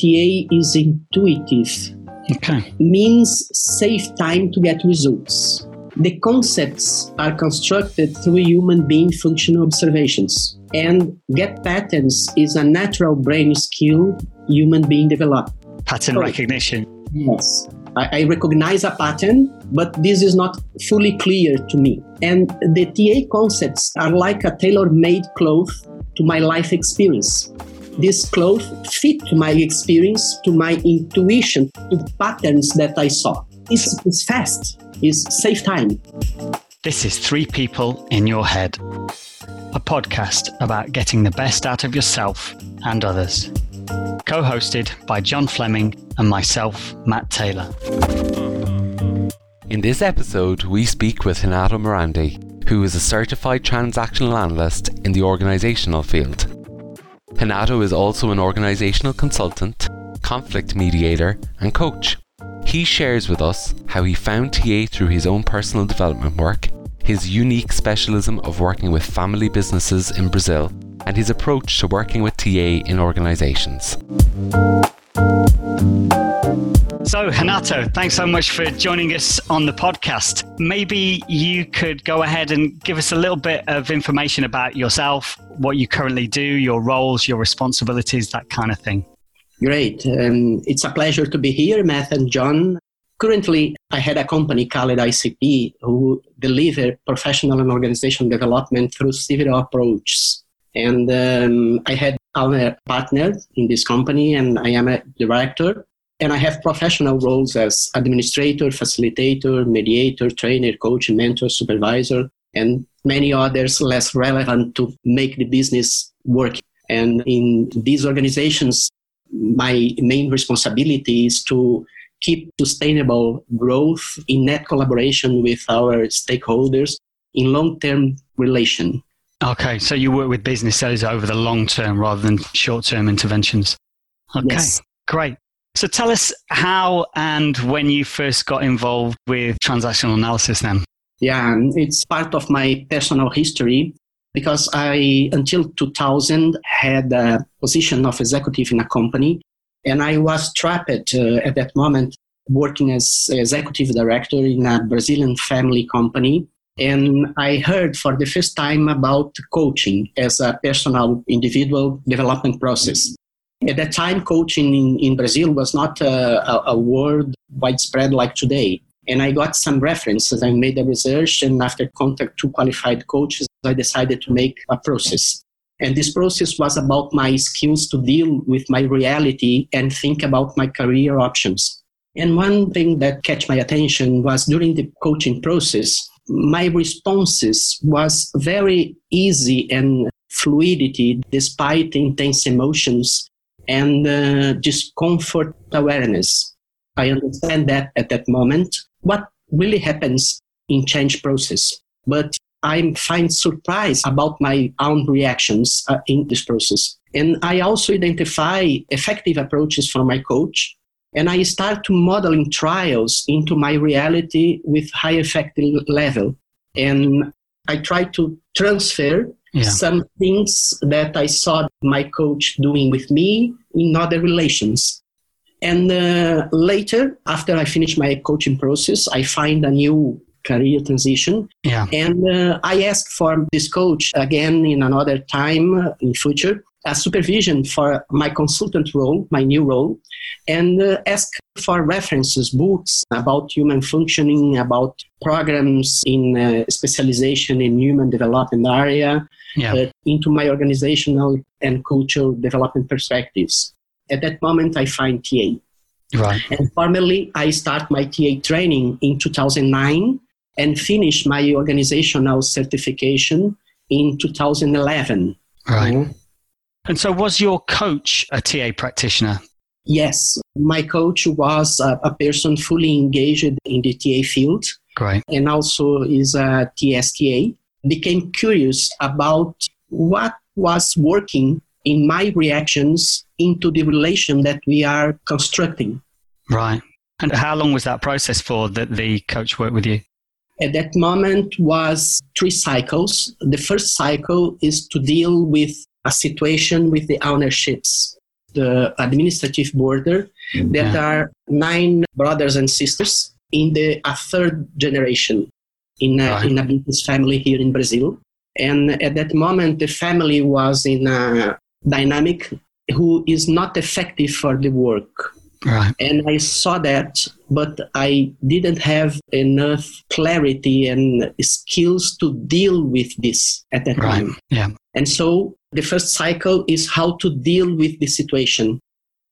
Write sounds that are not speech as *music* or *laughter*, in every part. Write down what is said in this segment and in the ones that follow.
TA is intuitive. Okay. Means save time to get results. The concepts are constructed through human being functional observations. And get patterns is a natural brain skill human being develop. Pattern recognition. Yes. I, I recognize a pattern, but this is not fully clear to me. And the TA concepts are like a tailor made cloth to my life experience. This cloth fit to my experience, to my intuition, to the patterns that I saw. It's, it's fast, it's save time. This is Three People in Your Head, a podcast about getting the best out of yourself and others. Co hosted by John Fleming and myself, Matt Taylor. In this episode, we speak with Renato Morandi, who is a certified transactional analyst in the organisational field. Renato is also an organisational consultant, conflict mediator, and coach. He shares with us how he found TA through his own personal development work, his unique specialism of working with family businesses in Brazil, and his approach to working with TA in organisations. So, Renato, thanks so much for joining us on the podcast. Maybe you could go ahead and give us a little bit of information about yourself, what you currently do, your roles, your responsibilities, that kind of thing. Great. Um, it's a pleasure to be here, Matt and John. Currently, I had a company called ICP who deliver professional and organizational development through several approaches. And um, I had our partner in this company, and I am a director. And I have professional roles as administrator, facilitator, mediator, trainer, coach, mentor, supervisor, and many others less relevant to make the business work. And in these organizations, my main responsibility is to keep sustainable growth in net collaboration with our stakeholders in long-term relation. Okay, so you work with businesses over the long term rather than short-term interventions. Okay, Yes. great. So tell us how and when you first got involved with transactional analysis then. Yeah, it's part of my personal history because I, until 2000, had a position of executive in a company. And I was trapped uh, at that moment working as executive director in a Brazilian family company. And I heard for the first time about coaching as a personal individual development process. At that time, coaching in, in Brazil was not a, a, word widespread like today. And I got some references. I made a research, and after contact two qualified coaches, I decided to make a process. And this process was about my skills to deal with my reality and think about my career options. And one thing that catch my attention was during the coaching process, my responses was very easy and fluidity despite intense emotions and uh, discomfort awareness. I understand that at that moment. What really happens in change process, but I find surprise about my own reactions uh, in this process. And I also identify effective approaches from my coach. And I start to modeling trials into my reality with high effective level. And I try to transfer Yeah. some things that I saw my coach doing with me in other relations. And uh, later, after I finish my coaching process, I find a new career transition. Yeah. And uh, I ask for this coach again in another time uh, in future, a supervision for my consultant role, my new role, and uh, ask for references, books about human functioning, about programs in uh, specialization in human development area, Yeah. uh, into my organizational and cultural development perspectives. At that moment, I find TA. Right. And formally, I start my TA training in 2009 and finish my organizational certification in 2011. Right. Mhm. And so was your coach a TA practitioner? Yes, my coach was a, a person fully engaged in the TA field Great. and also is a TSTA. Became curious about what was working in my reactions into the relation that we are constructing. Right. And how long was that process for that the coach worked with you? at that moment was three cycles. The first cycle is to deal with a situation with the ownerships. the administrative border mm-hmm. that are nine brothers and sisters in the a third generation in a, Right. in a business family here in Brazil. And at that moment, the family was in a dynamic who is not effective for the work. Right. And I saw that, but I didn't have enough clarity and skills to deal with this at that Right. time. Yeah. And so the first cycle is how to deal with the situation.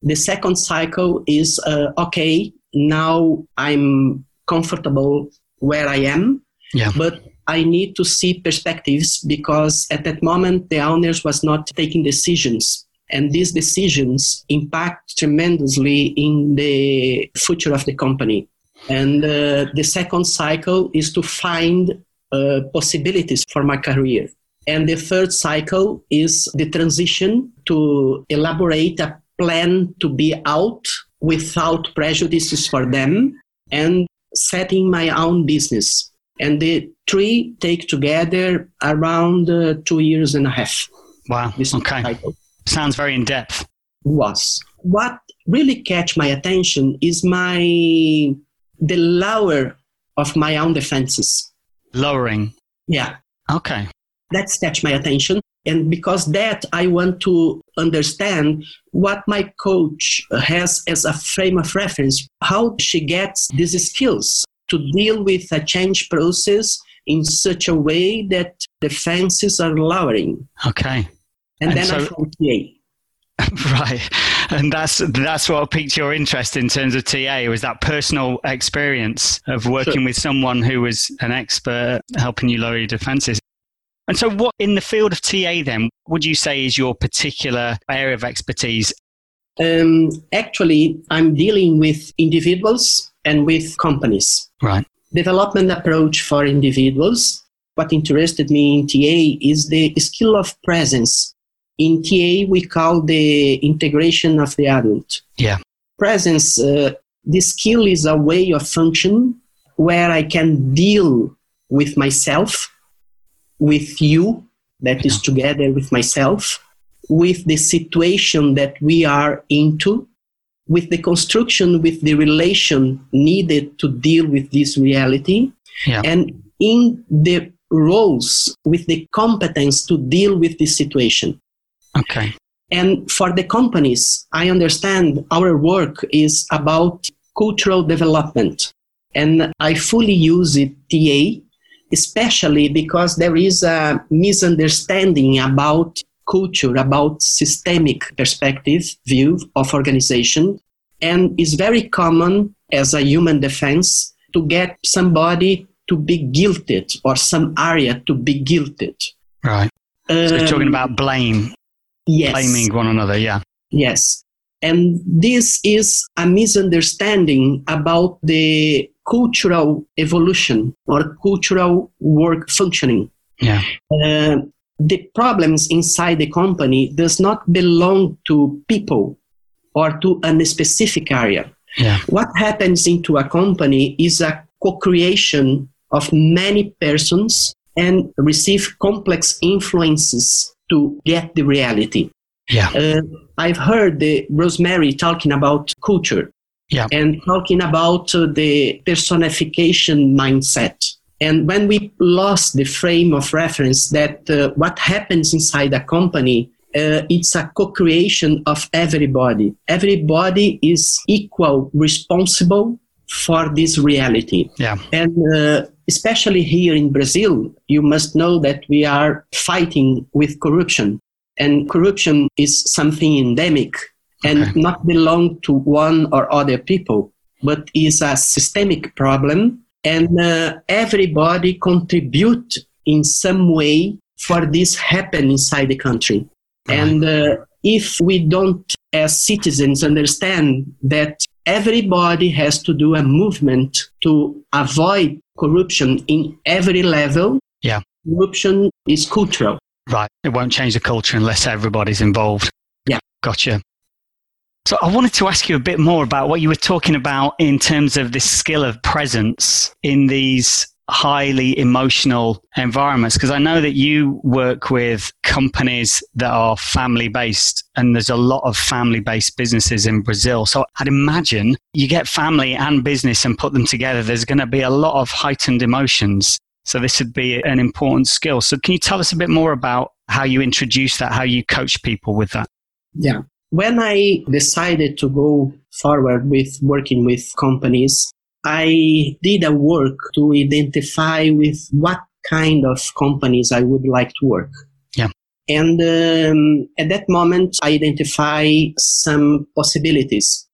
The second cycle is uh, okay, now I'm comfortable where I am, Yeah. but I need to see perspectives because at that moment the owners was not taking decisions. And these decisions impact tremendously in the future of the company. And uh, the second cycle is to find uh, possibilities for my career. And the third cycle is the transition to elaborate a plan to be out without prejudices for them and setting my own business. And the three take together around uh, two years and a half. Wow. This Okay. cycle Sounds very in depth. was. What really catch my attention is my the lower of my own defenses. Lowering. Yeah, Okay. that's catch my attention and because that i want to understand what my coach has as a frame of reference how she gets these skills to deal with a change process in such a way that the fences are lowering Okay. And, And then i so- found TA. *laughs* right. And that's that's what piqued your interest in terms of TA was that personal experience of working with someone who was an expert helping you lower your defenses. And so what in the field of TA then would you say is your particular area of expertise? um, actually i'm dealing with individuals and with companies Right. development approach for individuals. What interested me in TA is the skill of presence. In TA, we call the integration of the adult. Yeah. Presence, uh, the skill is a way of function where I can deal with myself, with you, that is together with myself, with the situation that we are into, with the construction, with the relation needed to deal with this reality, Yeah. and in the roles with the competence to deal with this situation. Okay. And for the companies, I understand our work is about cultural development. And I fully use it, TA, especially because there is a misunderstanding about culture, about systemic perspective, view of organization. And it's very common as a human defense to get somebody to be guilted or some area to be guilted. Right. So you're talking Um, about blame, yes. blaming one another. Yeah. Yes. And this is a misunderstanding about the cultural evolution or cultural work functioning. Yeah. Uh, the problems inside the company does not belong to people or to a specific area. Yeah. What happens into a company is a co-creation of many persons and receive complex influences to get the reality. Yeah. Uh, I've heard the Rosemary talking about culture Yeah. and talking about uh, the personification mindset. And when we lost the frame of reference that uh, what happens inside a company, uh, it's a co-creation of everybody. Everybody is equal responsible for this reality. Yeah. And uh, especially here in Brazil, you must know that we are fighting with corruption. And corruption is something endemic and Okay. not belong to one or other people, but is a systemic problem. And uh, everybody contribute in some way for this happen inside the country. And uh, if we don't, as citizens, understand that everybody has to do a movement to avoid corruption in every level, Yeah. corruption is cultural. Right. It won't change the culture unless everybody's involved. Yeah. Gotcha. So I wanted to ask you a bit more about what you were talking about in terms of this skill of presence in these highly emotional environments? Because I know that you work with companies that are family based, and there's a lot of family based businesses in Brazil. So I'd imagine you get family and business and put them together, there's going to be a lot of heightened emotions. So this would be an important skill. So can you tell us a bit more about how you introduce that, how you coach people with that? Yeah. When I decided to go forward with working with companies, I did a work to identify with what kind of companies I would like to work. Yeah. And um, at that moment, I identify some possibilities.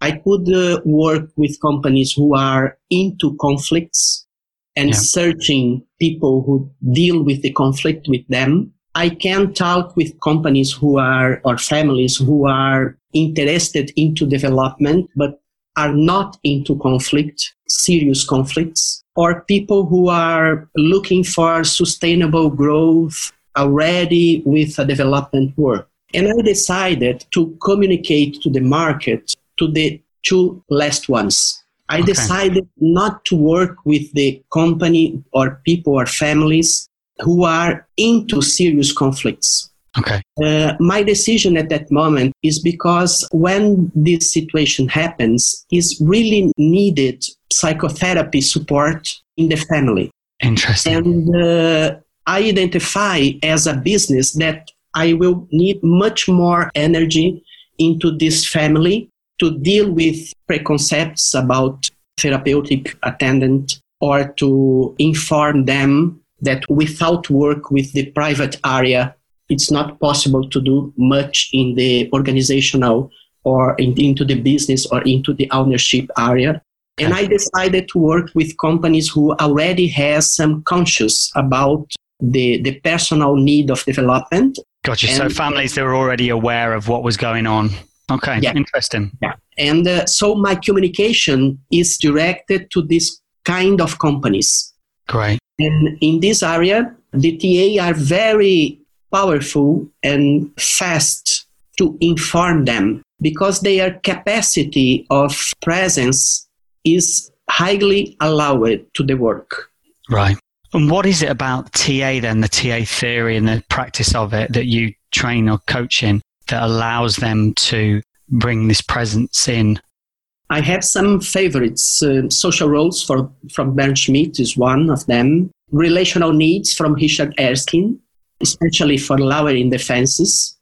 I could uh, work with companies who are into conflicts and yeah. searching people who deal with the conflict with them. I can talk with companies who are, or families who are interested into development, but are not into conflict, serious conflicts, or people who are looking for sustainable growth already with a development work. And I decided to communicate to the market to the two last ones. I okay. decided not to work with the company or people or families who are into serious conflicts. Okay. Uh, my decision at that moment is because when this situation happens, is really needed psychotherapy support in the family. Interesting. And uh, I identify as a business that I will need much more energy into this family to deal with preconcepts about therapeutic attendant or to inform them that without work with the private area, it's not possible to do much in the organizational or in, into the business or into the ownership area. And I decided to work with companies who already has some conscious about the, the personal need of development. Gotcha. And, so families that were already aware of what was going on. Okay, yeah. interesting. Yeah. And uh, so my communication is directed to this kind of companies. Great. And in this area, the TA are very powerful and fast to inform them because their capacity of presence is highly allowed to the work. Right. And what is it about TA then, the TA theory and the practice of it that you train or coach in that allows them to bring this presence in? I have some favorites. Uh, social roles for, from Bernd Schmid is one of them. Relational needs from Richard Erskine, especially for lowering defenses.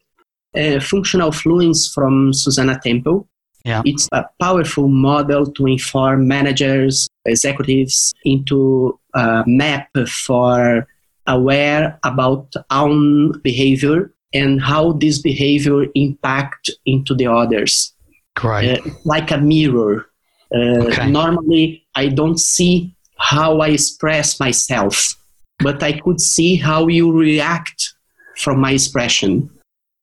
Uh, functional fluency from Susannah Temple. Yeah. It's a powerful model to inform managers, executives into a map for aware about own behavior and how this behavior impact into the others. Great. Uh, like a mirror. Uh, okay. Normally, I don't see how I express myself, but I could see how you react from my expression.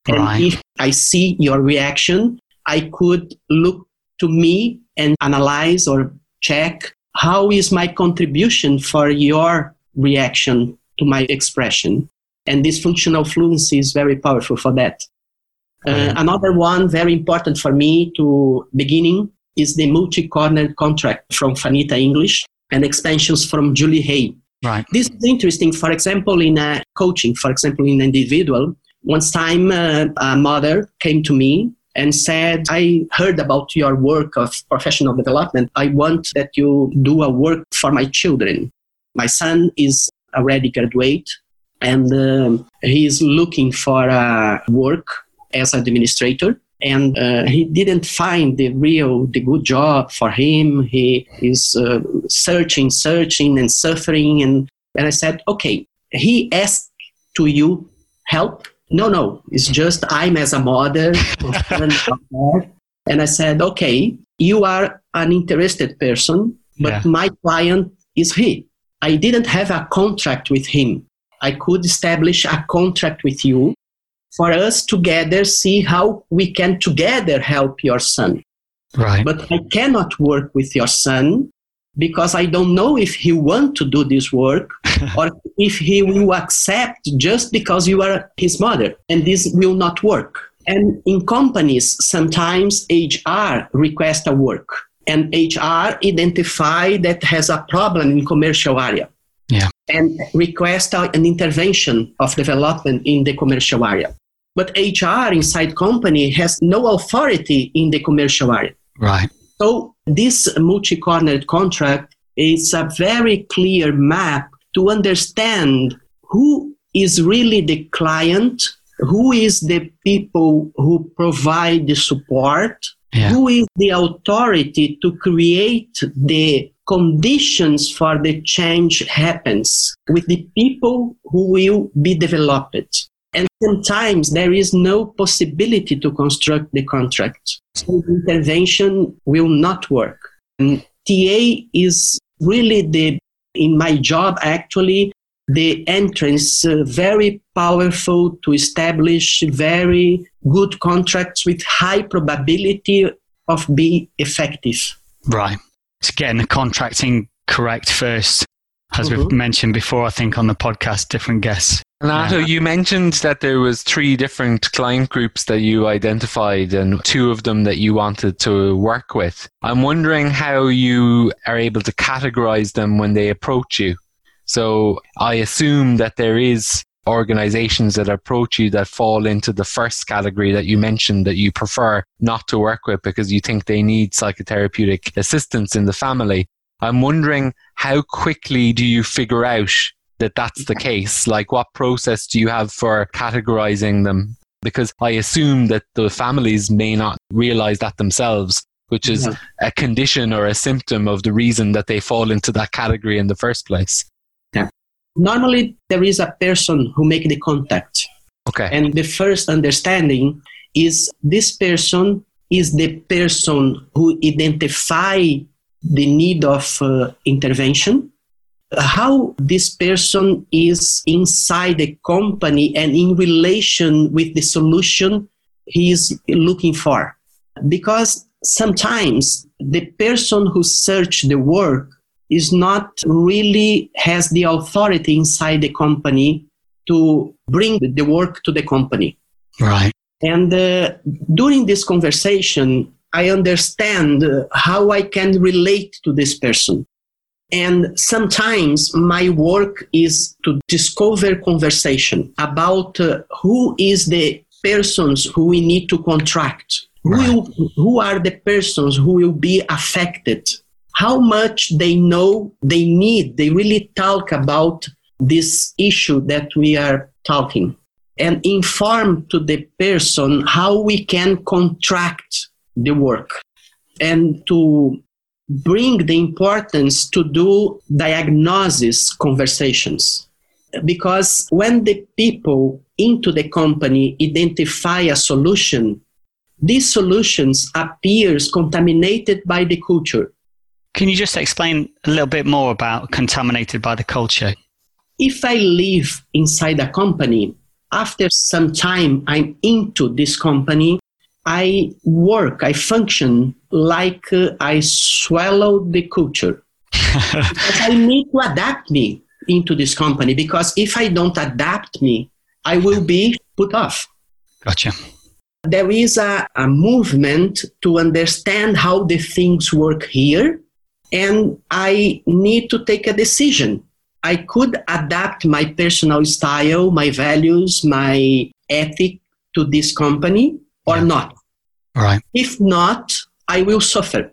And right. if I see your reaction, I could look to me and analyze or check how is my contribution for your reaction to my expression. And this functional fluency is very powerful for that. Uh, another one very important for me to beginning is the multi-corner contract from Fanita English and expansions from Julie Hay. Right. This is interesting. For example, in a coaching, for example, in an individual, once time uh, a mother came to me and said, I heard about your work of professional development. I want that you do a work for my children. My son is already graduate and um, he is looking for uh, work as administrator and uh, he didn't find the real the good job for him. He is uh, searching searching and suffering. And and i said okay he asked to you help. No no it's just i'm as a mother. And i said okay you are an interested person but yeah. my client is he. I didn't have a contract with him. I could establish a contract with you for us together see how we can together help your son. Right. But I cannot work with your son because I don't know if he want to do this work *laughs* or if he will accept just because you are his mother and this will not work. And in companies, sometimes HR request a work and HR identify that has a problem in commercial area Yeah. and request an intervention of development in the commercial area. But HR inside company has no authority in the commercial area. Right. So this multi-cornered contract is a very clear map to understand who is really the client, who is the people who provide the support, yeah. who is the authority to create the conditions for the change happens with the people who will be developed. And sometimes there is no possibility to construct the contract. So the intervention will not work. And TA is really the, in my job actually, the entrance uh, very powerful to establish very good contracts with high probability of being effective. Right. It's getting the contracting correct first, as mm-hmm. we've mentioned before, I think on the podcast, different guests. Nato, yeah. you mentioned that there was three different client groups that you identified and two of them that you wanted to work with. I'm wondering how you are able to categorize them when they approach you. So I assume that there is organizations that approach you that fall into the first category that you mentioned that you prefer not to work with because you think they need psychotherapeutic assistance in the family. I'm wondering how quickly do you figure out that that's the case? Like, what process do you have for categorizing them? Because I assume that the families may not realize that themselves, which is yeah. a condition or a symptom of the reason that they fall into that category in the first place. Yeah. Normally, there is a person who make the contact. Okay. And the first understanding is this person is the person who identify the need of uh, intervention how this person is inside the company and in relation with the solution he is looking for. Because sometimes the person who search the work is not really has the authority inside the company to bring the work to the company. Right. And uh, during this conversation, I understand how I can relate to this person. And sometimes my work is to discover conversation about uh, who is the persons who we need to contract. Right. Who, who are the persons who will be affected? How much they know they need. They really talk about this issue that we are talking and inform to the person how we can contract the work and to bring the importance to do diagnosis conversations. Because when the people into the company identify a solution these solutions appears contaminated by the culture. Can you just explain a little bit more about contaminated by the culture? If i live inside a company after some time i'm into this company I work, I function like uh, I swallow the culture. I need to adapt me into this company because if I don't adapt me, I will be put off. Gotcha. There is a, a movement to understand how the things work here, and I need to take a decision. I could adapt my personal style, my values, my ethic to this company, or yeah. not. Right. If not, I will suffer.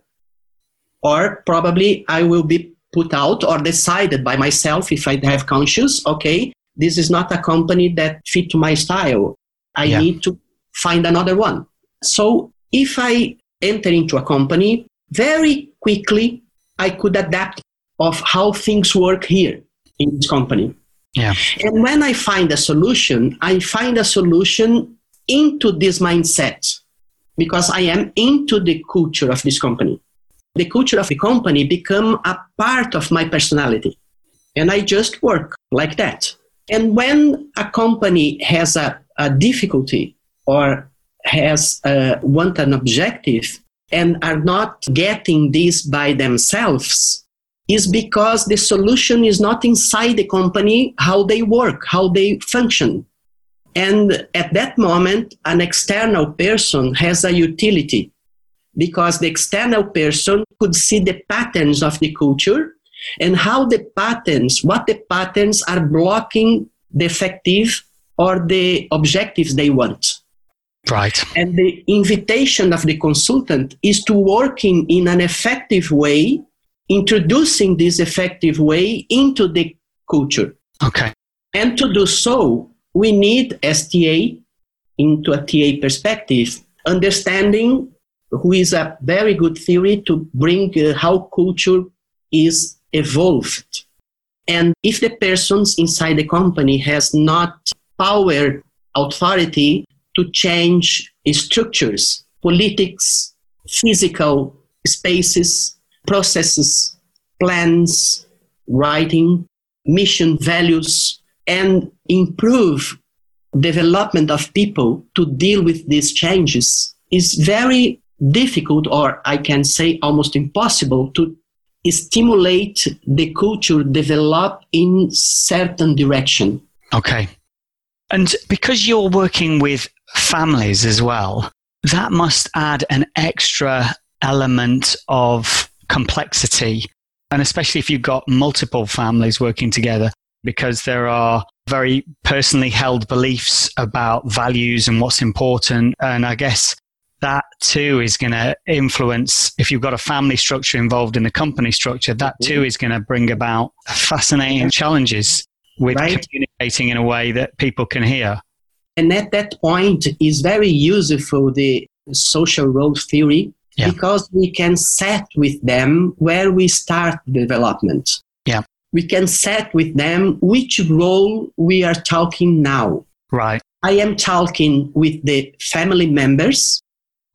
Or probably I will be put out or decided by myself if I have conscience, okay, this is not a company that fit to my style. I yeah. need to find another one. So if I enter into a company, very quickly I could adapt of how things work here in this company. Yeah. And when I find a solution, I find a solution into this mindset because I am into the culture of this company. The culture of the company become a part of my personality. And I just work like that. And when a company has a, a difficulty or has uh, want an objective and are not getting this by themselves, is because the solution is not inside the company how they work, how they function. And at that moment, an external person has a utility because the external person could see the patterns of the culture and how the patterns, what the patterns are blocking the effective or the objectives they want. Right. And the invitation of the consultant is to working in an effective way, introducing this effective way into the culture. Okay. And to do so, we need STA into a TA perspective, understanding who is a very good theory to bring uh, how culture is evolved. And if the persons inside the company has not power, authority to change structures, politics, physical spaces, processes, plans, writing, mission, values, and improve development of people to deal with these changes is very difficult or I can say almost impossible to stimulate the culture develop in certain direction. Okay. And because you're working with families as well, that must add an extra element of complexity. And especially if you've got multiple families working together, because there are very personally held beliefs about values and what's important. And I guess that too is going to influence if you've got a family structure involved in the company structure that too mm-hmm. is going to bring about fascinating challenges with right. communicating in a way that people can hear and at that point is very useful the social role theory yeah. because we can set with them where we start development we can set with them which role we are talking now right i am talking with the family members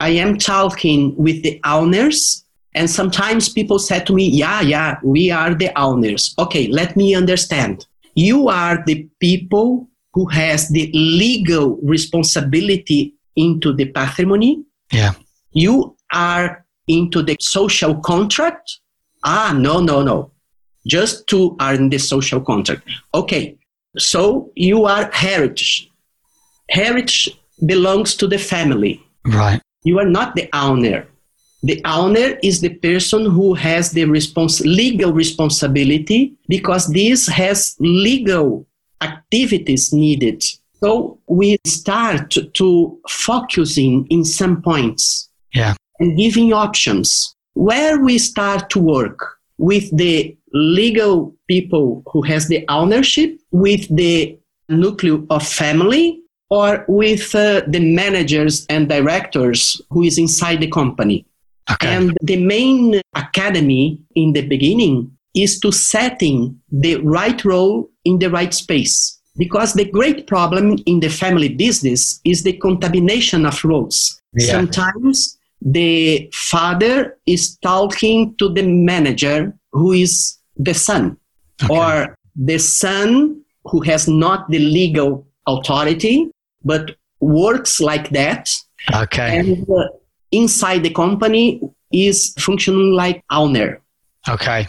I am talking with the owners, and sometimes people said to me, Yeah, yeah, we are the owners. Okay, let me understand. You are the people who has the legal responsibility into the patrimony. Yeah. You are into the social contract. Ah, no, no, no. Just two are in the social contract. Okay. So you are heritage. Heritage belongs to the family. Right. You are not the owner. The owner is the person who has the respons- legal responsibility because this has legal activities needed. So we start to focusing in some points yeah. and giving options. Where we start to work with the legal people who has the ownership, with the nucleus of family, or with uh, the managers and directors who is inside the company. Okay. And the main academy in the beginning is to setting the right role in the right space. Because the great problem in the family business is the contamination of roles. Yeah. Sometimes the father is talking to the manager who is the son, okay. or the son who has not the legal authority but works like that. Okay. And uh, inside the company is functioning like owner. Okay.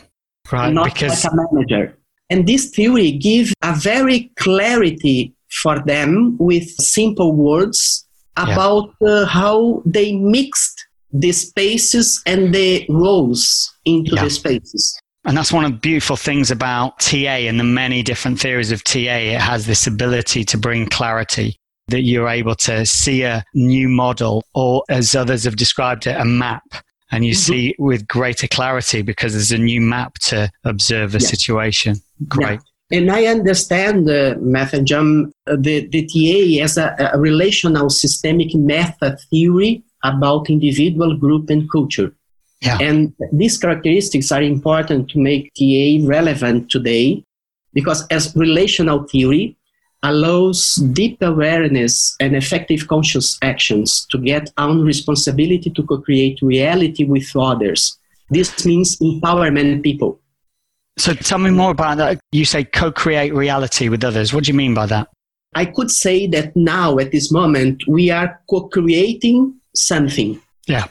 Right. Not because... like a manager. And this theory gives a very clarity for them with simple words about yeah. uh, how they mixed the spaces and the roles into yeah. the spaces. And that's one of the beautiful things about TA and the many different theories of TA. It has this ability to bring clarity that you're able to see a new model, or as others have described it, a map. And you mm-hmm. see with greater clarity because there's a new map to observe the yeah. situation. Great. Yeah. And I understand, uh, Method uh, the, the TA as a, a relational systemic method theory about individual, group, and culture. Yeah. And these characteristics are important to make TA relevant today because as relational theory, allows deep awareness and effective conscious actions to get on responsibility to co-create reality with others. This means empowerment people. So tell me more about that. You say co-create reality with others. What do you mean by that? I could say that now at this moment we are co-creating something. Yeah.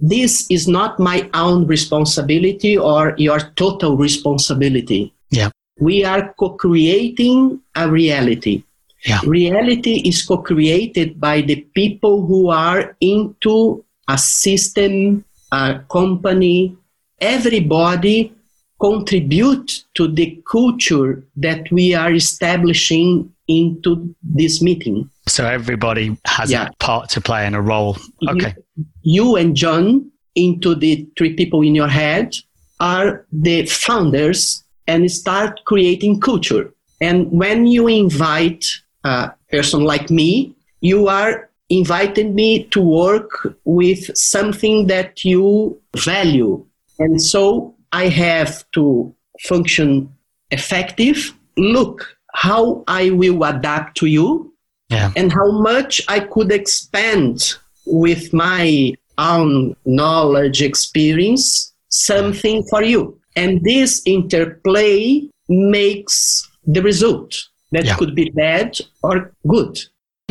This is not my own responsibility or your total responsibility. Yeah we are co-creating a reality. Yeah. Reality is co-created by the people who are into a system, a company, everybody contribute to the culture that we are establishing into this meeting. So everybody has Yeah. a part to play and a role. Okay. You and John, into the three people in your head, are the founders and start creating culture. And when you invite a person like me, you are inviting me to work with something that you value. And so I have to function effective, look how I will adapt to you, Yeah. and how much I could expand with my own knowledge, experience, something for you. And this interplay makes the result that Yeah. could be bad or good.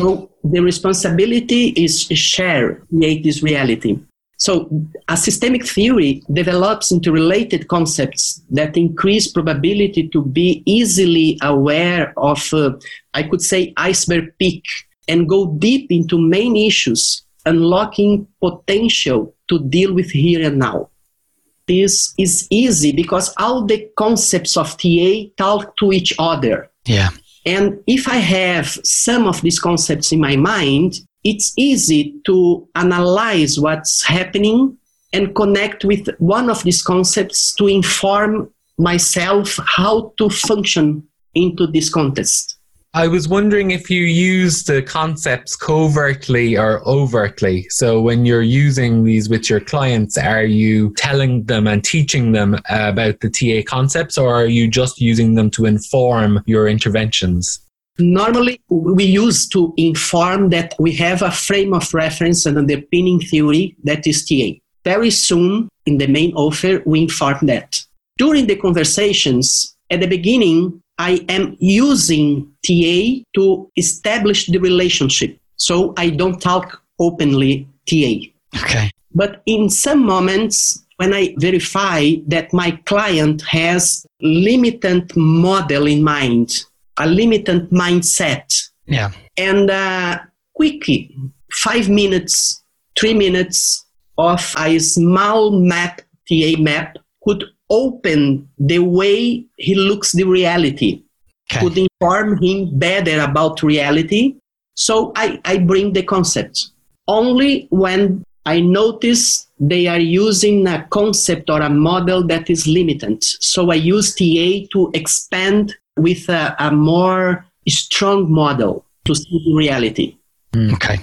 So the responsibility is shared, create this reality. So a systemic theory develops into related concepts that increase probability to be easily aware of, uh, I could say, iceberg peak and go deep into main issues, unlocking potential to deal with here and now. This is easy because all the concepts of TA talk to each other. Yeah. And if I have some of these concepts in my mind, it's easy to analyze what's happening and connect with one of these concepts to inform myself how to function into this context. I was wondering if you use the concepts covertly or overtly. So when you're using these with your clients, are you telling them and teaching them about the TA concepts or are you just using them to inform your interventions? Normally, we use to inform that we have a frame of reference and underpinning theory that is TA. Very soon, in the main offer, we inform that. During the conversations, at the beginning, I am using TA to establish the relationship. So I don't talk openly TA. Okay. But in some moments, when I verify that my client has limited model in mind, a limited mindset, Yeah. and uh, quickly, five minutes, three minutes of a small map, TA map, could open the way he looks the reality, Okay. could inform him better about reality. So I, I bring the concept. Only when I notice they are using a concept or a model that is limited. So I use TA to expand with a, a more strong model to see the reality. Okay.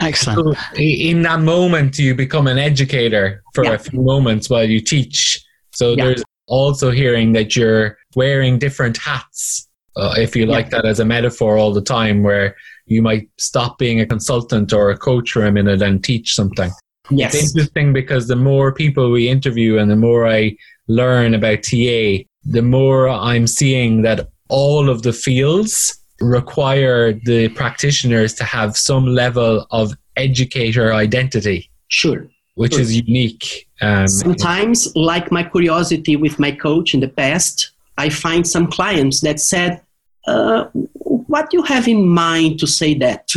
Excellent. So in that moment, you become an educator for Yeah. a few moments while you teach. So Yeah. there's also hearing that you're wearing different hats, uh, if you like that as a metaphor all the time, where you might stop being a consultant or a coach for a minute and teach something. It's Yes. interesting because the more people we interview and the more I learn about TA, the more I'm seeing that all of the fields require the practitioners to have some level of educator identity, Sure. which Sure. is unique. Um, Sometimes, like my curiosity with my coach in the past, I find some clients that said, uh, What do you have in mind to say that?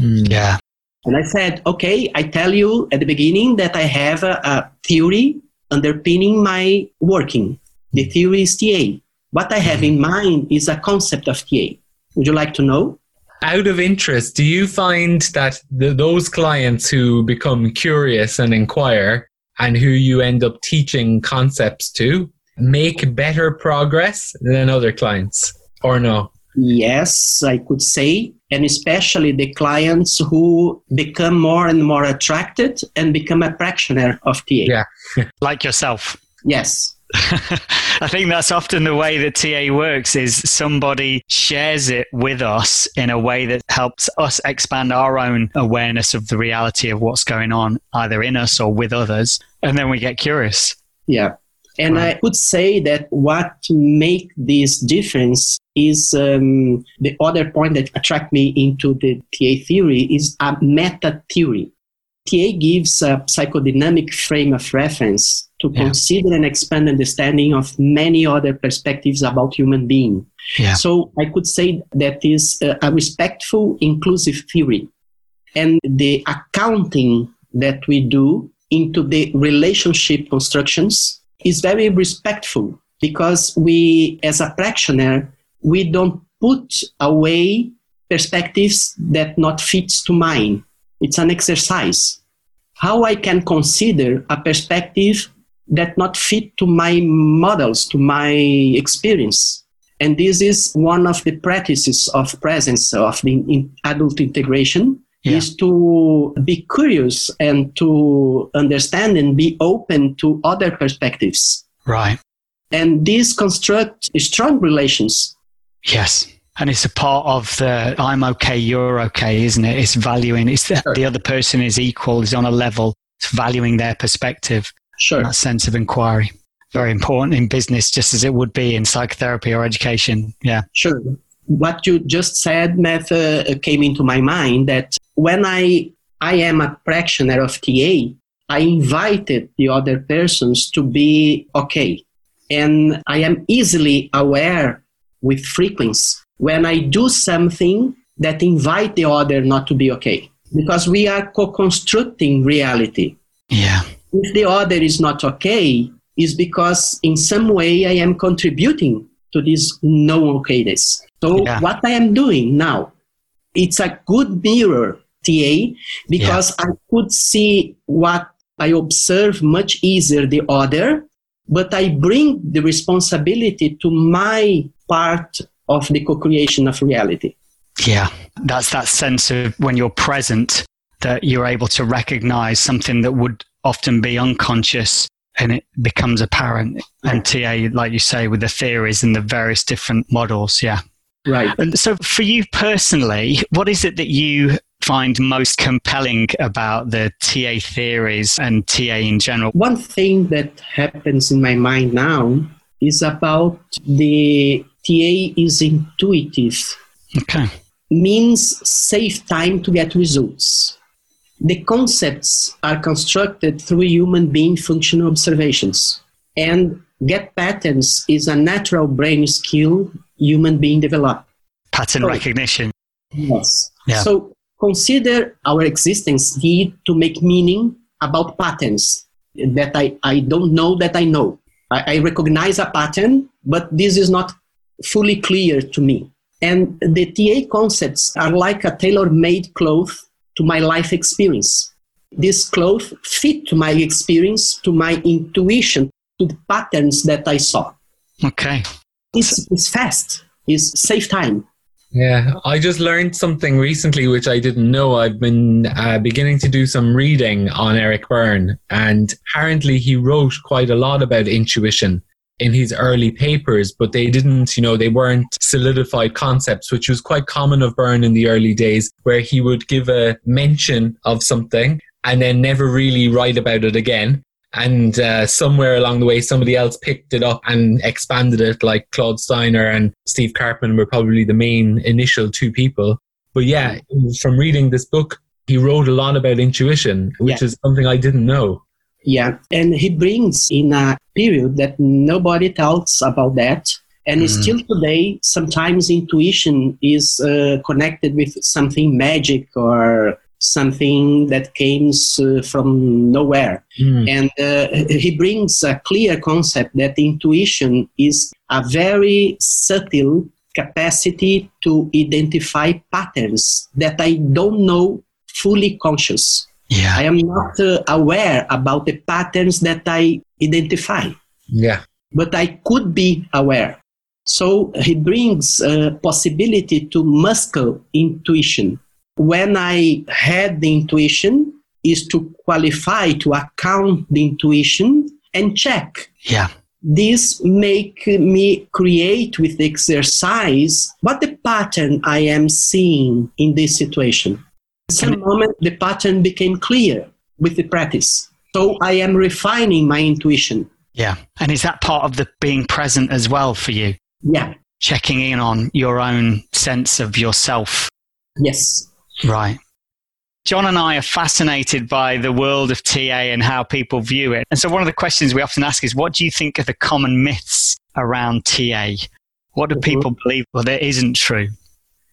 mm, Yeah. And I said, Okay, I tell you at the beginning that I have a, a theory underpinning my working. The theory is TA. What I have in mind is a concept of TA. Would you like to know? Out of interest, do you find that the, those clients who become curious and inquire and who you end up teaching concepts to make better progress than other clients or no? Yes, I could say, and especially the clients who become more and more attracted and become a practitioner of TA. Yeah. *laughs* Like yourself. Yes, *laughs* I think that's often the way that TA works is somebody shares it with us in a way that helps us expand our own awareness of the reality of what's going on either in us or with others and then we get curious. yeah. And Right. I would say that what make this difference is um, the other point that attract me into the TA theory is a meta theory. TA gives a psychodynamic frame of reference to Yeah. consider and expand understanding of many other perspectives about human being. Yeah. So I could say that is a, a respectful, inclusive theory. And the accounting that we do into the relationship constructions is very respectful because we, as a practitioner, we don't put away perspectives that not fits to mine. It's an exercise. How I can consider a perspective that not fit to my models, to my experience. And this is one of the practices of presence of the in adult integration yeah. is to be curious and to understand and be open to other perspectives. Right. And this construct strong relations. Yes. And it's a part of the I'm okay, you're okay, isn't it? It's valuing, it's the, sure. the other person is equal, is on a level, it's valuing their perspective. Sure. That sense of inquiry. Very important in business, just as it would be in psychotherapy or education. Yeah. Sure. What you just said, Matt, uh, came into my mind that when I, I am a practitioner of TA, I invited the other persons to be okay. And I am easily aware with frequency when I do something that invite the other not to be okay. Because we are co-constructing reality. Yeah. If the other is not okay, is because in some way I am contributing to this no okayness. So yeah. what I am doing now, it's a good mirror TA because yeah. I could see what I observe much easier the other, but I bring the responsibility to my part of the co-creation of reality. Yeah, that's that sense of when you're present that you're able to recognize something that would often be unconscious and it becomes apparent. And TA, like you say, with the theories and the various different models. Yeah. Right. And so for you personally, what is it that you find most compelling about the TA theories and TA in general? One thing that happens in my mind now is about the TA is intuitive. Okay. Means save time to get results. The concepts are constructed through human being functional observations. And get patterns is a natural brain skill human being develop. Pattern so, recognition. Yes. Yeah. So consider our existence need to make meaning about patterns that I, I don't know that I know. I, I recognize a pattern, but this is not fully clear to me. And the TA concepts are like a tailor made cloth to my life experience. This cloth fit to my experience, to my intuition, to the patterns that I saw. Okay. It's, it's fast, it's save time. Yeah, I just learned something recently which I didn't know. I've been uh, beginning to do some reading on Eric Berne, and apparently he wrote quite a lot about intuition in his early papers, but they didn't, you know, they weren't solidified concepts, which was quite common of Berne in the early days, where he would give a mention of something and then never really write about it again and uh, somewhere along the way somebody else picked it up and expanded it like claude steiner and steve karpman were probably the main initial two people but yeah from reading this book he wrote a lot about intuition which yeah. is something i didn't know yeah and he brings in a period that nobody tells about that and mm. still today sometimes intuition is uh, connected with something magic or something that comes uh, from nowhere. Mm. And uh, he brings a clear concept that intuition is a very subtle capacity to identify patterns that I don't know fully conscious. Yeah. I am not uh, aware about the patterns that I identify. Yeah. But I could be aware. So he brings a possibility to muscle intuition when I had the intuition, is to qualify, to account the intuition and check. Yeah. This make me create with the exercise what the pattern I am seeing in this situation. At some moment, the pattern became clear with the practice. So I am refining my intuition. Yeah. And is that part of the being present as well for you? Yeah. Checking in on your own sense of yourself. Yes. Right. John and I are fascinated by the world of TA and how people view it. And so, one of the questions we often ask is what do you think are the common myths around TA? What do mm-hmm. people believe? Well, that isn't true.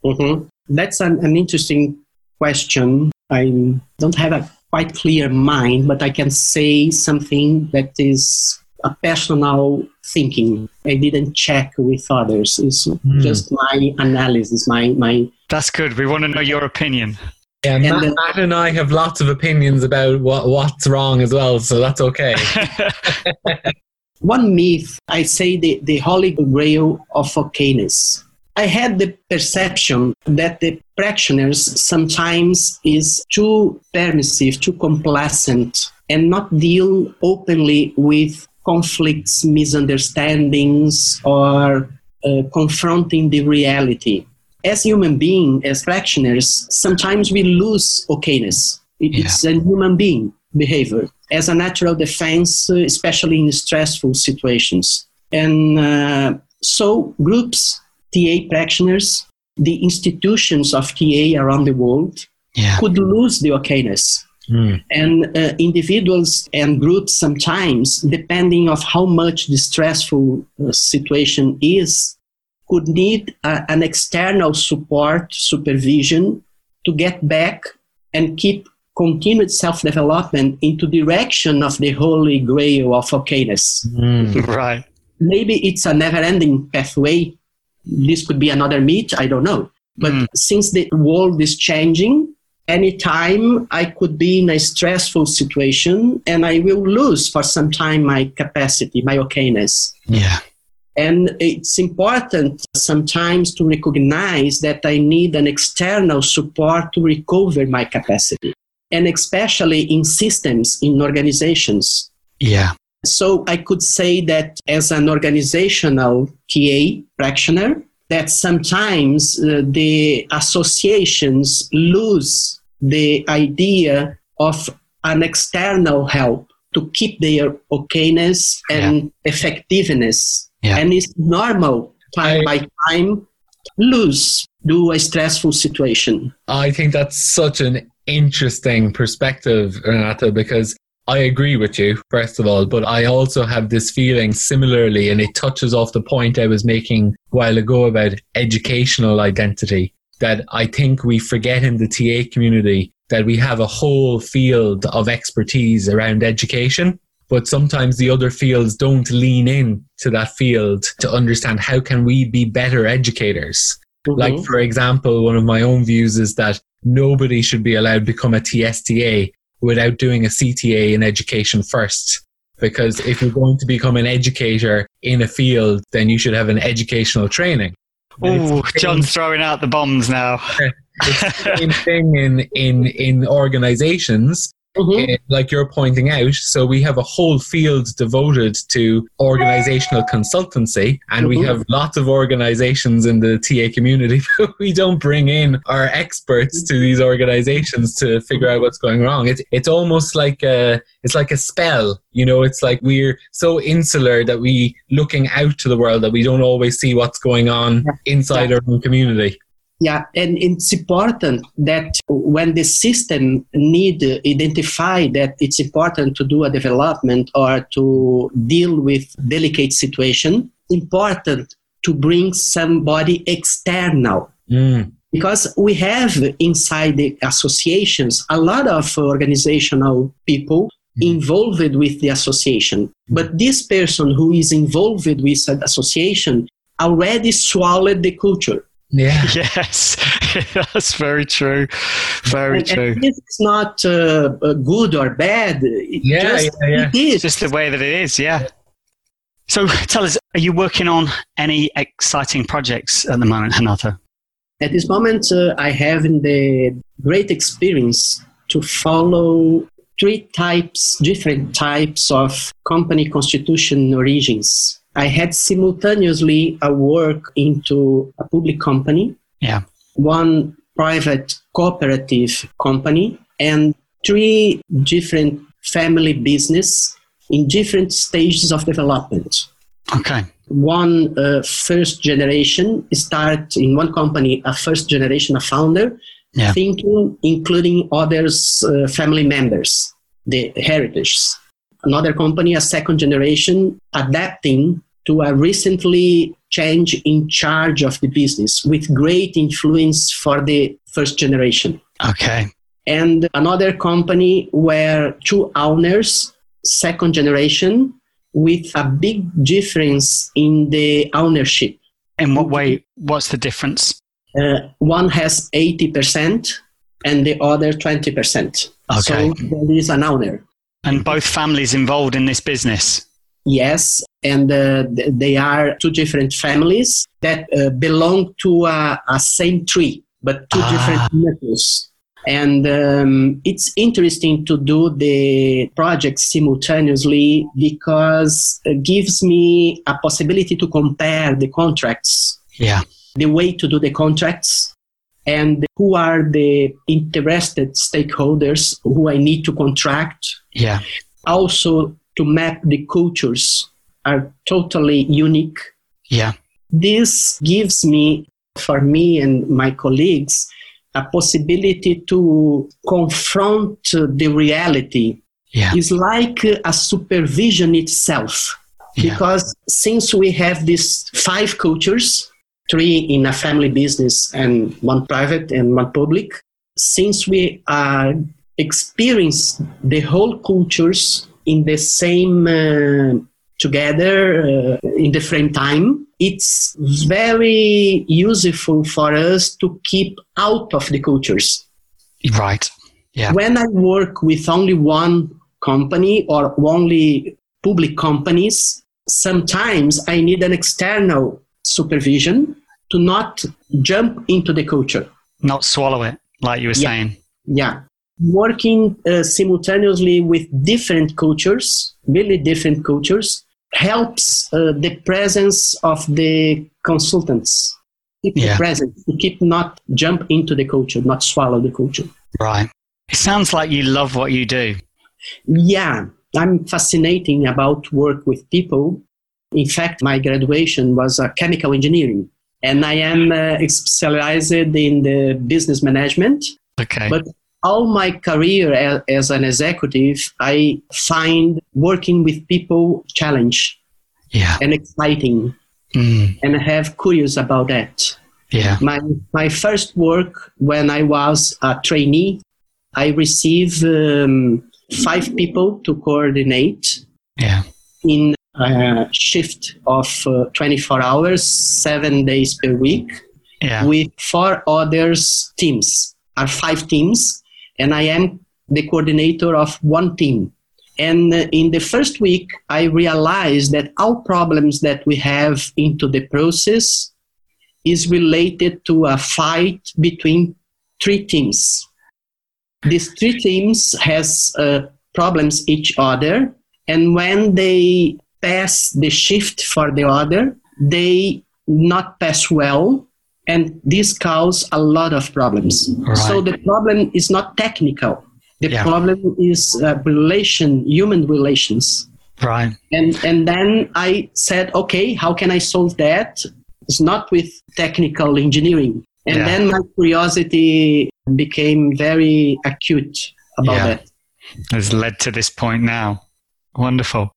Mm-hmm. That's an, an interesting question. I don't have a quite clear mind, but I can say something that is a personal thinking. I didn't check with others. It's mm. just my analysis, my my. That's good. We want to know your opinion. Yeah, and Matt, Matt, and I have lots of opinions about what what's wrong as well, so that's okay. *laughs* One myth, I say the, the holy grail of okayness. I had the perception that the practitioners sometimes is too permissive, too complacent, and not deal openly with conflicts, misunderstandings, or uh, confronting the reality. As human beings, as practitioners, sometimes we lose okayness. It's yeah. a human being behavior as a natural defense, uh, especially in stressful situations. And uh, so groups, TA practitioners, the institutions of TA around the world yeah. could lose the okayness. Mm. And uh, individuals and groups sometimes, depending of how much the stressful uh, situation is, could need uh, an external support, supervision to get back and keep continued self-development into direction of the holy grail of okayness. Mm. *laughs* right. Maybe it's a never-ending pathway. This could be another myth. I don't know. But mm. since the world is changing, anytime I could be in a stressful situation and I will lose for some time my capacity, my okayness. Yeah. And it's important sometimes to recognize that I need an external support to recover my capacity and especially in systems, in organizations. Yeah. So I could say that as an organizational TA practitioner, that sometimes uh, the associations lose the idea of an external help to keep their okayness and yeah. effectiveness. Yeah. And it's normal time I, by time lose due a stressful situation. I think that's such an interesting perspective, Renato, because I agree with you, first of all, but I also have this feeling similarly, and it touches off the point I was making a while ago about educational identity, that I think we forget in the TA community that we have a whole field of expertise around education but sometimes the other fields don't lean in to that field to understand how can we be better educators mm-hmm. like for example one of my own views is that nobody should be allowed to become a TSTA without doing a CTA in education first. Because if you're going to become an educator in a field, then you should have an educational training. Oh, John's throwing out the bombs now. *laughs* it's the same thing in, in, in organizations Mm-hmm. Eh, like you're pointing out. So we have a whole field devoted to organizational consultancy, and mm-hmm. we have lots of organizations in the TA community. *laughs* but we don't bring in our experts to these organizations to figure out what's going wrong. It's it's almost like a it's like a spell. You know, it's like we're so insular that we looking out to the world that we don't always see what's going on inside our own community. Yeah, and it's important that when the system need identify that it's important to do a development or to deal with delicate situation, important to bring somebody external. Mm. Because we have inside the associations a lot of organizational people mm. involved with the association. But this person who is involved with an association already swallowed the culture yeah. *laughs* Yes, *laughs* that's very true. Very and, true. And it's not uh, uh, good or bad. It yeah, just, yeah, yeah. It is. Just the way that it is. Yeah. So tell us, are you working on any exciting projects at the moment, Renato? At this moment, uh, I have the great experience to follow three types, different types of company constitution origins. I had simultaneously a work into a public company, yeah, one private cooperative company, and three different family business in different stages of development. Okay. One uh, first generation start in one company, a first generation, a founder, yeah. thinking, including others, uh, family members, the heritage another company, a second generation, adapting to a recently change in charge of the business with great influence for the first generation. Okay. And another company where two owners, second generation, with a big difference in the ownership. In what way? What's the difference? Uh, one has 80% and the other 20%. Okay. So there is an owner. And both families involved in this business? Yes, and uh, they are two different families that uh, belong to a, a, same tree, but two ah. different methods. And um, it's interesting to do the project simultaneously because it gives me a possibility to compare the contracts. Yeah. The way to do the contracts and who are the interested stakeholders who I need to contract. Yeah. Also to map the cultures are totally unique. Yeah. This gives me, for me and my colleagues, a possibility to confront the reality. Yeah. It's like a supervision itself. Yeah. Because since we have these five cultures, three in a family business and one private and one public, since we are experience the whole cultures in the same uh, together uh, in the same time. It's very useful for us to keep out of the cultures. Right. Yeah. When i work with only one company or only public companies sometimes i need an external supervision to not jump into the culture. Not swallow it like you were yeah. saying. Yeah working uh, simultaneously with different cultures, really different cultures, helps uh, the presence of the consultants. Keep yeah. to keep not jump into the culture, not swallow the culture. Right. It sounds like you love what you do. Yeah, I'm fascinating about work with people. In fact, my graduation was uh, chemical engineering, and I am uh, specialized in the business management. Okay. But all my career as, an executive, I find working with people challenge yeah. and exciting, mm. and I have curious about that. Yeah. My my first work when I was a trainee, I received um, five people to coordinate. Yeah. In a shift of uh, 24 hours, seven days per week, yeah. with four others teams. Are five teams and I am the coordinator of one team. And in the first week, I realized that all problems that we have into the process is related to a fight between three teams. These three teams has uh, problems each other, and when they pass the shift for the other, they not pass well and this causes a lot of problems. Right. So the problem is not technical. The yeah. problem is uh, relation, human relations. Right. And and then I said, okay, how can I solve that? It's not with technical engineering. And yeah. then my curiosity became very acute about yeah. that. Has led to this point now. Wonderful.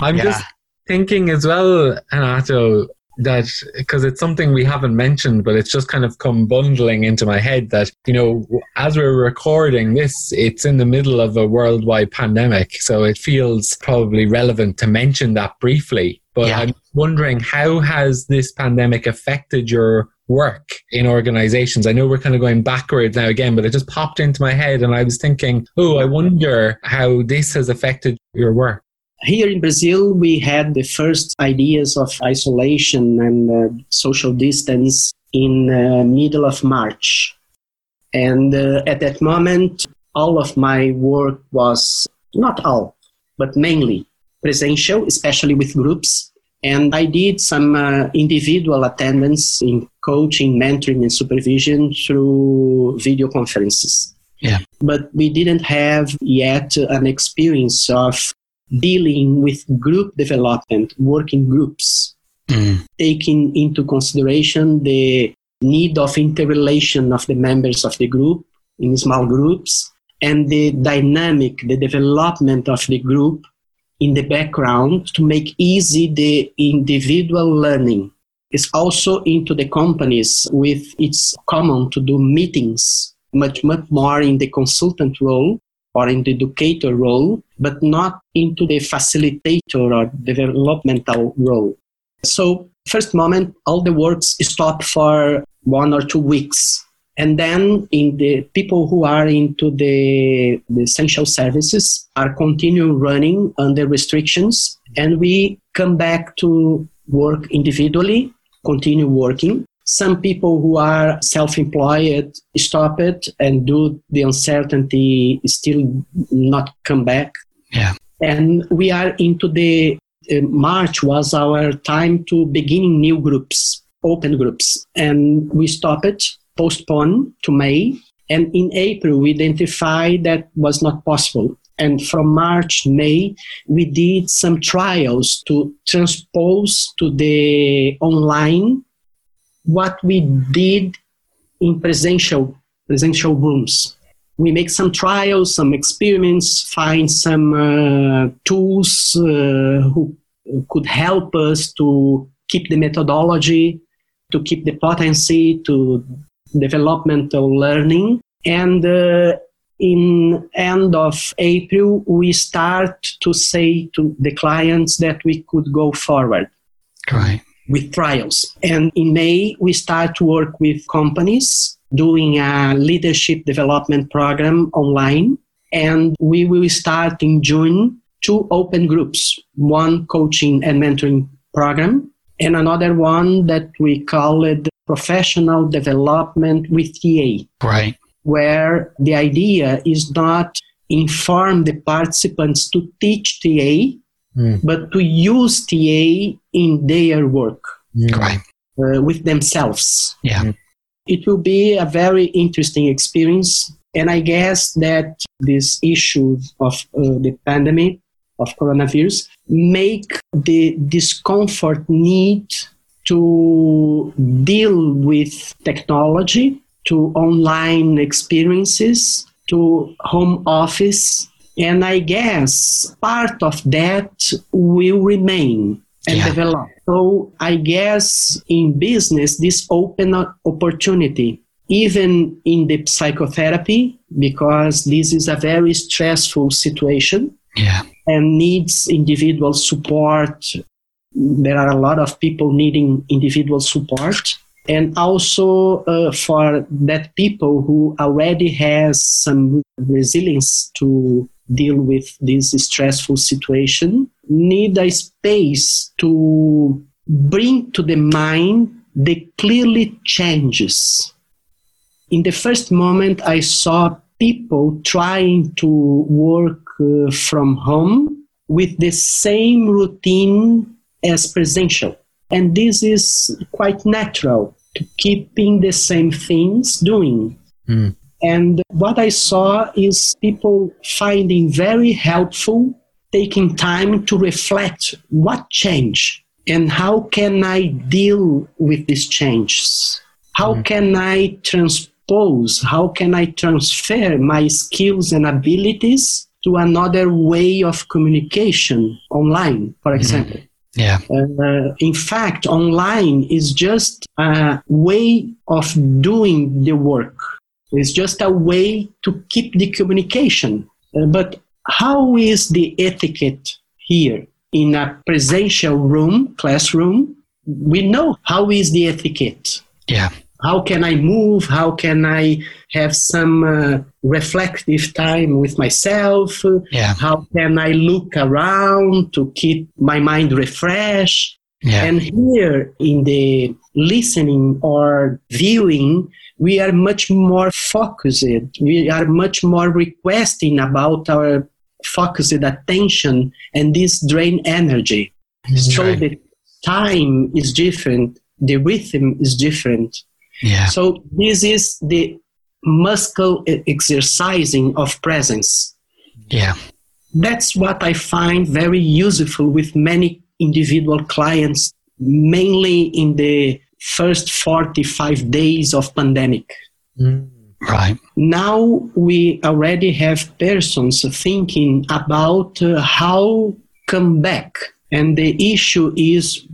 I'm yeah. just thinking as well, Renato, that because it's something we haven't mentioned, but it's just kind of come bundling into my head that, you know, as we're recording this, it's in the middle of a worldwide pandemic. So it feels probably relevant to mention that briefly. But yeah. I'm wondering how has this pandemic affected your work in organizations? I know we're kind of going backwards now again, but it just popped into my head and I was thinking, oh, I wonder how this has affected your work. Here in Brazil, we had the first ideas of isolation and uh, social distance in uh, middle of March. And uh, at that moment, all of my work was not all, but mainly presential, especially with groups. And I did some uh, individual attendance in coaching, mentoring, and supervision through video conferences. Yeah. But we didn't have yet an experience of dealing with group development, working groups, mm. taking into consideration the need of interrelation of the members of the group in small groups and the dynamic, the development of the group in the background to make easy the individual learning. It's also into the companies with it's common to do meetings much, much more in the consultant role or in the educator role, but not into the facilitator or developmental role. So, first moment, all the works stop for one or two weeks. And then in the people who are into the, the essential services are continue running under restrictions and we come back to work individually, continue working. Some people who are self-employed stop it and do the uncertainty still not come back. Yeah. And we are into the uh, March was our time to beginning new groups, open groups, and we stop it, postpone to May. And in April, we identified that was not possible. And from March, May, we did some trials to transpose to the online what we did in presential presential rooms. We make some trials, some experiments, find some uh, tools uh, who could help us to keep the methodology, to keep the potency, to developmental learning. And uh, in end of April, we start to say to the clients that we could go forward. Right. With trials. And in May, we start to work with companies doing a leadership development program online. And we will start in June two open groups one coaching and mentoring program, and another one that we call it professional development with TA. Right where the idea is not inform the participants to teach TA, mm. but to use TA in their work mm. right. uh, with themselves. Yeah. Mm. It will be a very interesting experience. And I guess that this issue of uh, the pandemic of coronavirus make the discomfort need to deal with technology to online experiences, to home office. And I guess part of that will remain and yeah. develop. So I guess in business, this open opportunity, even in the psychotherapy, because this is a very stressful situation yeah. and needs individual support. There are a lot of people needing individual support and also uh, for that people who already has some resilience to deal with this stressful situation need a space to bring to the mind the clearly changes in the first moment i saw people trying to work uh, from home with the same routine as presential and this is quite natural to keeping the same things doing. Mm. And what I saw is people finding very helpful taking time to reflect what change and how can I deal with these changes? How mm. can I transpose? How can I transfer my skills and abilities to another way of communication online, for mm-hmm. example? Mm. Yeah. Uh, in fact, online is just a way of doing the work. It's just a way to keep the communication. Uh, but how is the etiquette here in a presential room, classroom? We know how is the etiquette. Yeah. How can I move? How can I have some uh, reflective time with myself? Yeah. How can I look around to keep my mind refreshed? Yeah. And here in the listening or viewing, we are much more focused. We are much more requesting about our focused attention and this drain energy. so the time is different, the rhythm is different. Yeah. So this is the muscle exercising of presence. Yeah. That's what I find very useful with many individual clients, mainly in the first 45 days of pandemic. Mm, right. Now we already have persons thinking about uh, how come back. And the issue is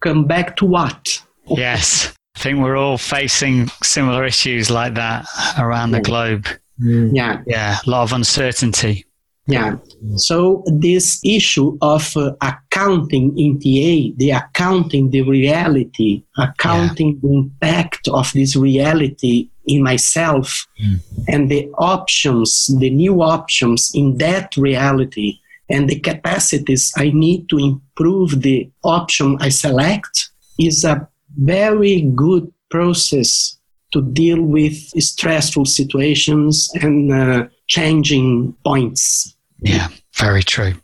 come back to what? Yes. I think we're all facing similar issues like that around the globe. Mm. Yeah. Yeah. A lot of uncertainty. Yeah. So this issue of uh, accounting in TA, the accounting the reality, accounting yeah. the impact of this reality in myself mm. and the options, the new options in that reality and the capacities I need to improve the option I select is a very good process to deal with stressful situations and uh, changing points. Yeah, very true.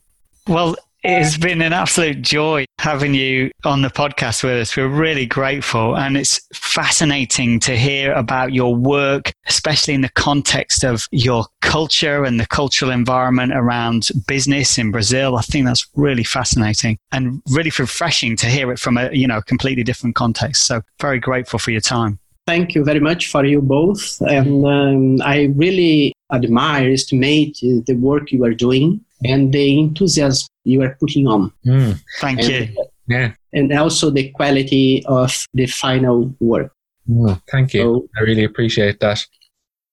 Well, it's been an absolute joy having you on the podcast with us. We're really grateful. And it's fascinating to hear about your work, especially in the context of your culture and the cultural environment around business in Brazil. I think that's really fascinating and really refreshing to hear it from a, you know, completely different context. So very grateful for your time. Thank you very much for you both. And um, I really admire, estimate the work you are doing and the enthusiasm you are putting on. Mm, thank and, you. Yeah. And also the quality of the final work. Mm, thank you. So, I really appreciate that.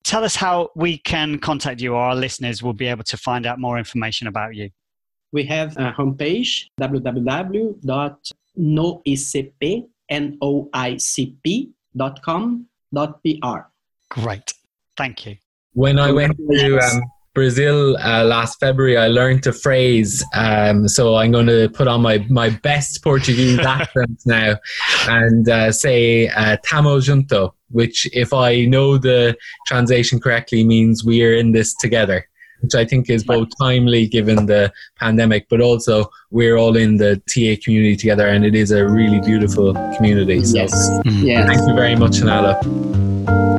Tell us how we can contact you or our listeners will be able to find out more information about you. We have a homepage www.noicp.com.pr. Great. Thank you. When I went to um, Brazil uh, last February, I learned a phrase. Um, so I'm going to put on my, my best Portuguese *laughs* accent now and uh, say uh, "tamo junto," which, if I know the translation correctly, means we are in this together. Which I think is both timely given the pandemic, but also we're all in the TA community together, and it is a really beautiful community. So, yes. Mm. yes. Thank you very much, Renato.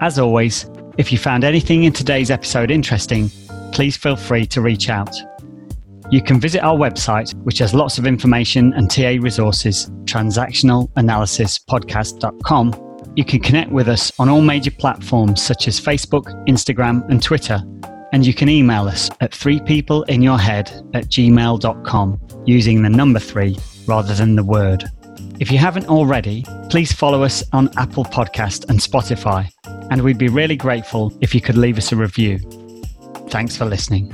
As always, if you found anything in today's episode interesting, please feel free to reach out. You can visit our website, which has lots of information and TA resources, transactionalanalysispodcast.com. You can connect with us on all major platforms such as Facebook, Instagram, and Twitter. And you can email us at threepeopleinyourhead at gmail.com using the number three rather than the word. If you haven't already, please follow us on Apple Podcast and Spotify, and we'd be really grateful if you could leave us a review. Thanks for listening.